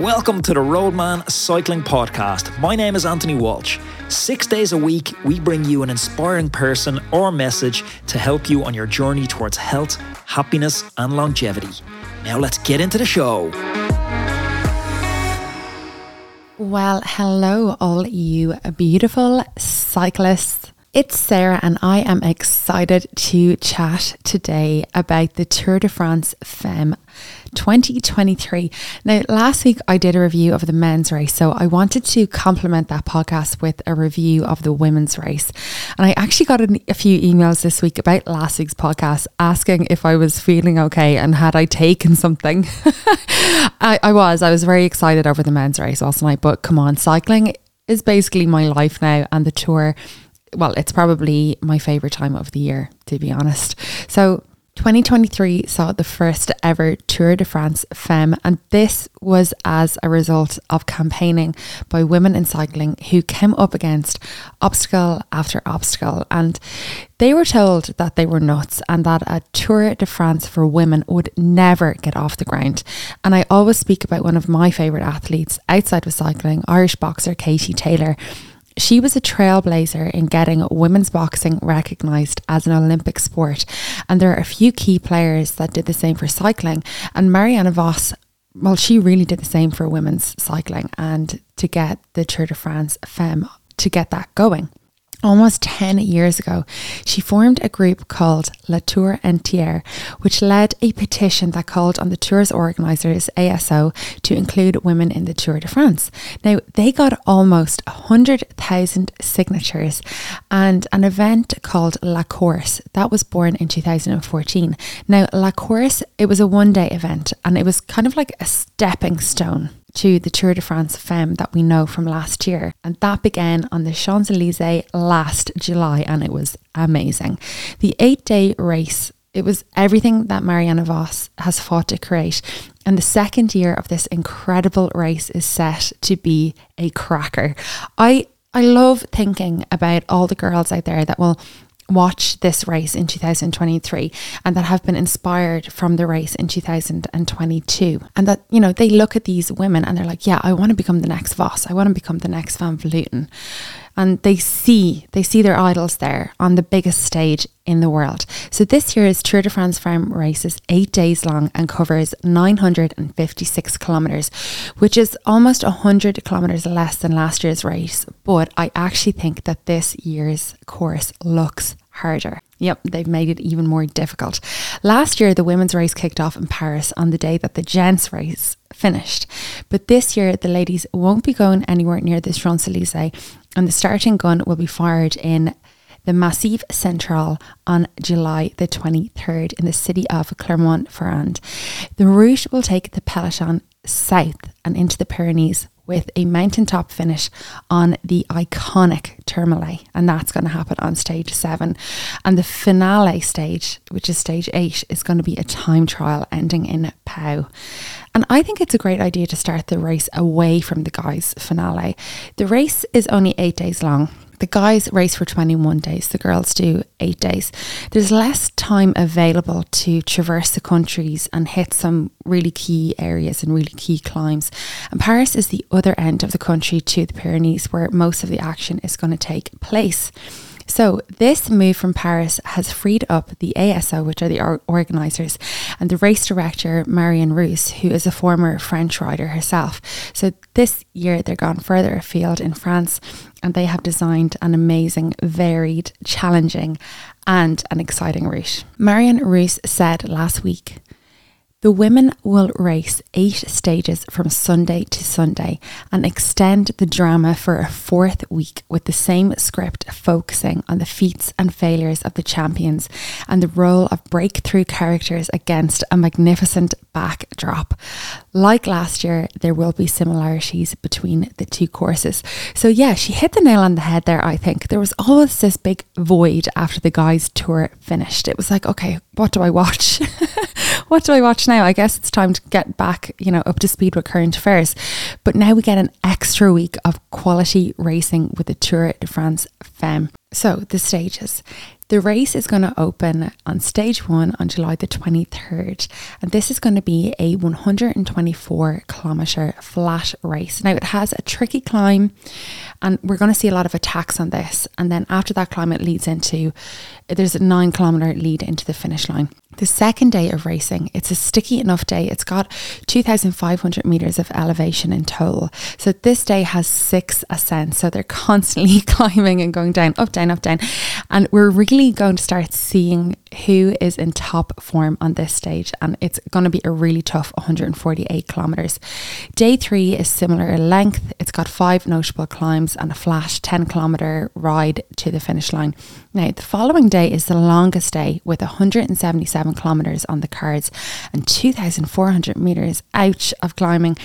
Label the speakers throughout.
Speaker 1: Welcome to the Roadman Cycling Podcast. My name is Anthony Walsh. Six days a week, we bring you an inspiring person or message to help you on your journey towards health, happiness, and longevity. Now, let's get into the show.
Speaker 2: Well, hello, all you beautiful cyclists. It's Sarah, and I am excited to chat today about the Tour de France Femme 2023. Now, last week I did a review of the men's race, so I wanted to complement that podcast with a review of the women's race. And I actually got a few emails this week about last week's podcast asking if I was feeling okay and had I taken something. I, I was. I was very excited over the men's race last night, but come on, cycling is basically my life now, and the tour well, it's probably my favorite time of the year, to be honest. So, 2023 saw the first ever Tour de France Femme, and this was as a result of campaigning by women in cycling who came up against obstacle after obstacle. And they were told that they were nuts and that a Tour de France for women would never get off the ground. And I always speak about one of my favourite athletes outside of cycling, Irish boxer Katie Taylor she was a trailblazer in getting women's boxing recognised as an Olympic sport, and there are a few key players that did the same for cycling. And Marianne Vos, well, she really did the same for women's cycling and to get the Tour de France Femme to get that going. Almost 10 years ago, she formed a group called La Tour Entière, which led a petition that called on the tour's organisers, ASO, to include women in the Tour de France. Now, they got almost 100,000 signatures and an event called La Course that was born in 2014. Now, La Course, it was a one day event and it was kind of like a stepping stone to the Tour de France Femme that we know from last year. And that began on the Champs Elysees last July, and it was amazing. The eight day race. It was everything that Marianne Vos has fought to create. And the second year of this incredible race is set to be a cracker. I I love thinking about all the girls out there that will watch this race in 2023 and that have been inspired from the race in 2022 and that you know they look at these women and they're like yeah I want to become the next Vos. I want to become the next Van Vleuten. And they see they see their idols there on the biggest stage in the world. So this year's Tour de France Femme race is 8 days long and covers 956 kilometers, which is almost 100 kilometers less than last year's race, but I actually think that this year's course looks harder. Yep, they've made it even more difficult. Last year, the women's race kicked off in Paris on the day that the gents' race finished. But this year, the ladies won't be going anywhere near the Champs Elysees, and the starting gun will be fired in the Massif Central on July the 23rd in the city of Clermont-Ferrand. The route will take the peloton south and into the Pyrenees with a mountaintop finish on the iconic Tourmalet, and that's going to happen on stage seven. And the finale stage, which is stage eight, is going to be a time trial ending in Pau. And I think it's a great idea to start the race away from the guys' finale. The race is only eight days long. The guys race for 21 days, the girls do eight days. There's less time available to traverse the countries and hit some really key areas and really key climbs. And Paris is the other end of the country to the Pyrenees, where most of the action is going to take place. So, this move from Paris has freed up the ASO, which are the or- organisers, and the race director, Marion Rousse, who is a former French rider herself. So, this year they're gone further afield in France and they have designed an amazing, varied, challenging, and an exciting route. Marion Rousse said last week the women will race eight stages from Sunday to Sunday and extend the drama for a fourth week with the same script focusing on the feats and failures of the champions and the role of breakthrough characters against a magnificent backdrop. Like last year, there will be similarities between the two courses. So, yeah, she hit the nail on the head there, I think. There was always this big void after the guys' tour finished. It was like, okay, what do I watch? what do I watch now? I guess it's time to get back, you know, up to speed with current affairs. But now we get an extra week of quality racing with the Tour de France Femme. So the stages. The race is going to open on stage one on July the 23rd, and this is going to be a 124 kilometre flat race. Now, it has a tricky climb, and we're going to see a lot of attacks on this. And then after that climb, it leads into there's a nine kilometre lead into the finish line. The second day of racing, it's a sticky enough day. It's got 2,500 meters of elevation in total. So this day has six ascents. So they're constantly climbing and going down, up, down, up, down. And we're really going to start seeing who is in top form on this stage. And it's going to be a really tough 148 kilometers. Day three is similar in length. It's got five notable climbs and a flash 10 kilometer ride to the finish line. Now, the following day is the longest day with 177 kilometres on the cards and 2,400 metres out of climbing.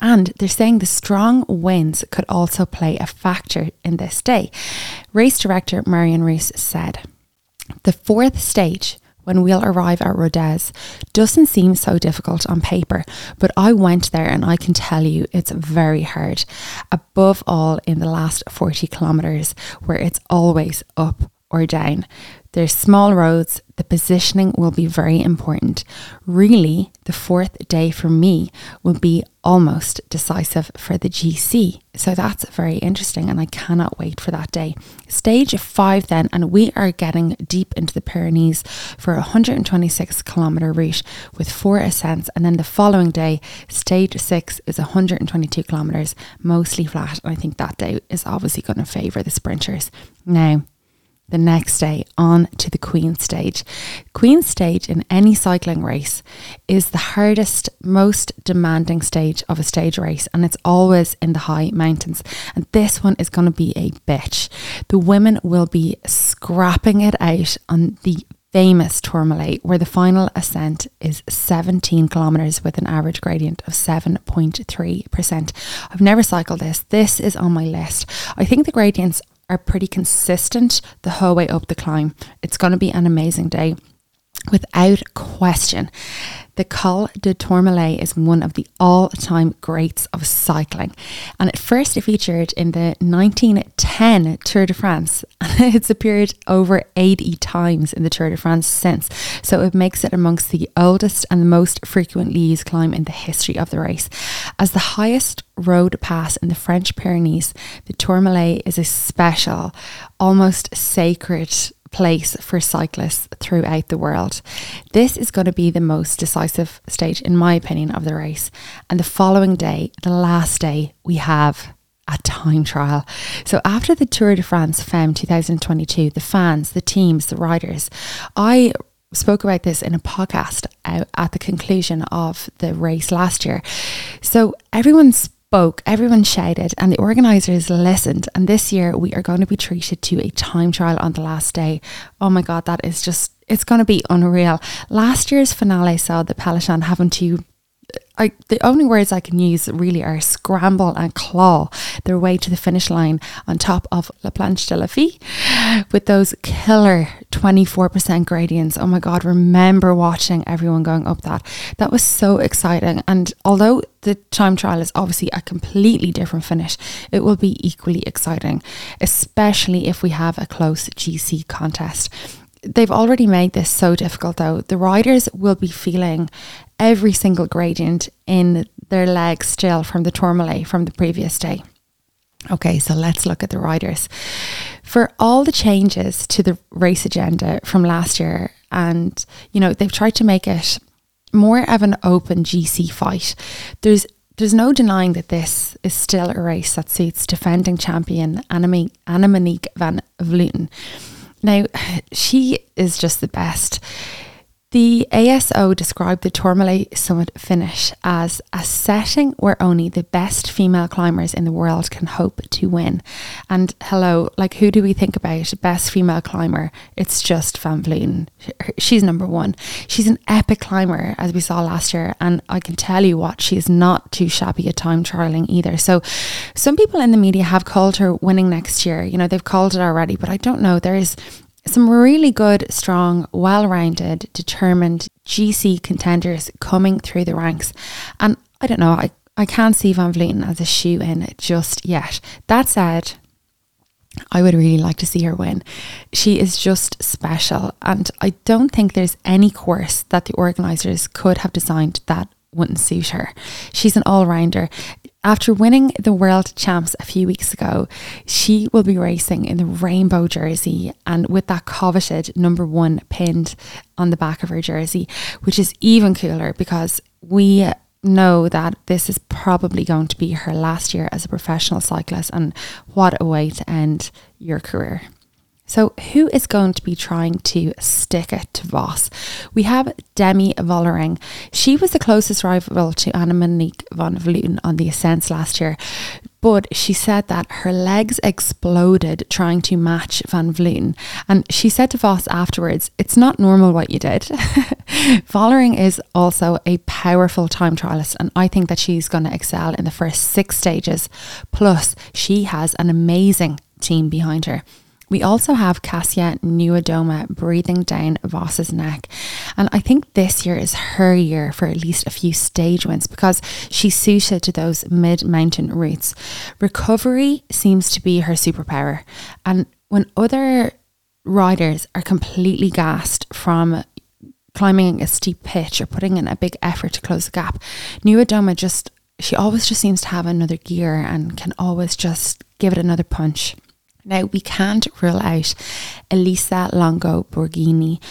Speaker 2: And they're saying the strong winds could also play a factor in this day. Race director Marion Rousse said, The fourth stage, when we'll arrive at Rodez doesn't seem so difficult on paper, but I went there and I can tell you it's very hard. Above all, in the last 40 kilometres, where it's always up or down. There's small roads, the positioning will be very important. Really, the fourth day for me will be almost decisive for the GC. So that's very interesting, and I cannot wait for that day. Stage five, then, and we are getting deep into the Pyrenees for a 126 kilometre route with four ascents, and then the following day, stage six is 122 kilometres, mostly flat. And I think that day is obviously going to favour the sprinters. Now, the next day on to the Queen stage. Queen stage in any cycling race is the hardest, most demanding stage of a stage race, and it's always in the high mountains. And this one is going to be a bitch. The women will be scrapping it out on the famous Tourmalet, where the final ascent is 17 kilometres with an average gradient of 7.3%. I've never cycled this. This is on my list. I think the gradients are pretty consistent the whole way up the climb. It's going to be an amazing day without question. The Col du Tourmalet is one of the all time greats of cycling. And it first featured in the 1910 Tour de France. It's appeared over 80 times in the Tour de France since. So it makes it amongst the oldest and the most frequently used climb in the history of the race. As the highest road pass in the French Pyrenees, the Tourmalet is a special, almost sacred place for cyclists throughout the world. This is going to be the most decisive stage, in my opinion, of the race. And the following day, the last day, we have a time trial. So after the Tour de France Femme 2022, the fans, the teams, the riders, I spoke about this in a podcast uh, at the conclusion of the race last year. So everyone's spoke, everyone shouted, and the organisers listened. And this year, we are going to be treated to a time trial on the last day. Oh my God, that is just, it's going to be unreal. Last year's finale saw the Peloton having to I, the only words I can use really are scramble and claw their way to the finish line on top of La Planche de la Vie with those killer 24% gradients. Oh my God, remember watching everyone going up that. That was so exciting. And although the time trial is obviously a completely different finish, it will be equally exciting, especially if we have a close GC contest they've already made this so difficult though. The riders will be feeling every single gradient in their legs still from the Tourmalet from the previous day. Okay, so let's look at the riders. For all the changes to the race agenda from last year, and you know, they've tried to make it more of an open GC fight. There's there's no denying that this is still a race that suits defending champion Anna Annemiek van Vleuten. Now, she is just the best. The ASO described the Tourmalet Summit finish as a setting where only the best female climbers in the world can hope to win. And hello, like who do we think about? Best female climber? It's just Van Vleuten. She's number one. She's an epic climber, as we saw last year. And I can tell you what, she's not too shabby at time trialing either. So some people in the media have called her winning next year. You know, they've called it already, but I don't know. There is some really good, strong, well rounded, determined GC contenders coming through the ranks. And I don't know, I, I can't see Van Vleuten as a shoe in just yet. That said, I would really like to see her win. She is just special, and I don't think there's any course that the organisers could have designed that wouldn't suit her. She's an all rounder. After winning the world champs a few weeks ago, she will be racing in the rainbow jersey and with that coveted number one pinned on the back of her jersey, which is even cooler because we know that this is probably going to be her last year as a professional cyclist and what a way to end your career. So, who is going to be trying to stick it to Vos? We have Demi Vollering. She was the closest rival to Annemiek van Vleuten on the ascents last year, but she said that her legs exploded trying to match Van Vleuten. And she said to Vos afterwards, It's not normal what you did. Vollering is also a powerful time trialist, and I think that she's going to excel in the first six stages. Plus, she has an amazing team behind her. We also have Kasia Niewiadoma breathing down Vos's neck. And I think this year is her year for at least a few stage wins because she's suited to those mid mountain routes. Recovery seems to be her superpower. And when other riders are completely gassed from climbing a steep pitch or putting in a big effort to close the gap, Niewiadoma just she always just seems to have another gear and can always just give it another punch. Now, we can't rule out Elisa Longo Borghini.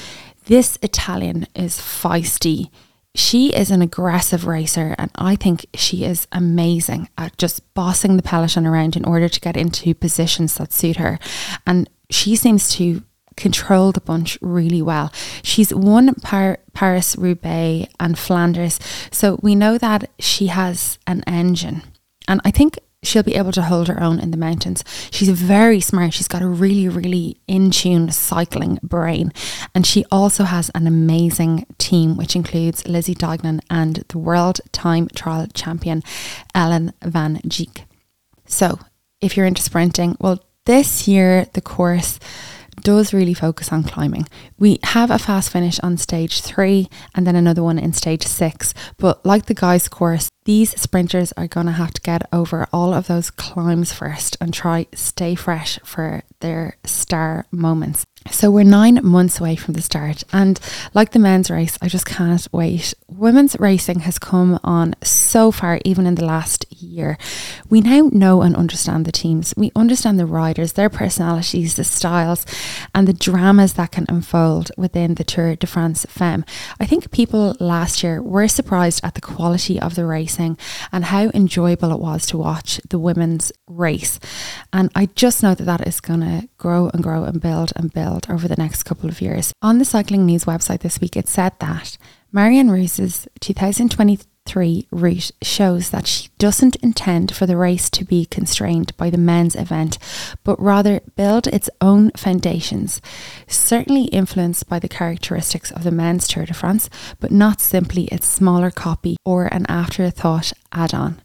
Speaker 2: This Italian is feisty. She is an aggressive racer, and I think she is amazing at just bossing the peloton around in order to get into positions that suit her. And she seems to control the bunch really well. She's won Par- Paris Roubaix and Flanders, so we know that she has an engine. And I think she'll be able to hold her own in the mountains. She's very smart. She's got a really, really in tune cycling brain. And she also has an amazing team, which includes Lizzie Deignan and the world time trial champion, Ellen Van Dijk. So, if you're into sprinting, well, this year the course does really focus on climbing. We have a fast finish on stage three and then another one in stage six. But like the guys' course, these sprinters are going to have to get over all of those climbs first and try stay fresh for their star moments. So we're nine months away from the start, and like the men's race, I just can't wait. Women's racing has come on so far, even in the last year. We now know and understand the teams. We understand the riders, their personalities, the styles, and the dramas that can unfold within the Tour de France Femme. I think people last year were surprised at the quality of the racing and how enjoyable it was to watch the women's race. And I just know that that is going to grow and grow and build and build over the next couple of years. On the Cycling News website this week, it said that Marianne Rousse's 2023 route shows that she doesn't intend for the race to be constrained by the men's event, but rather build its own foundations, certainly influenced by the characteristics of the men's Tour de France, but not simply its smaller copy or an afterthought add on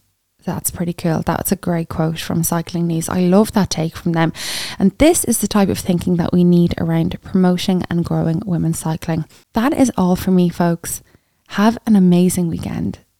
Speaker 2: that's pretty cool. That's a great quote from Cycling News. I love that take from them. And this is the type of thinking that we need around promoting and growing women's cycling. That is all for me, folks. Have an amazing weekend.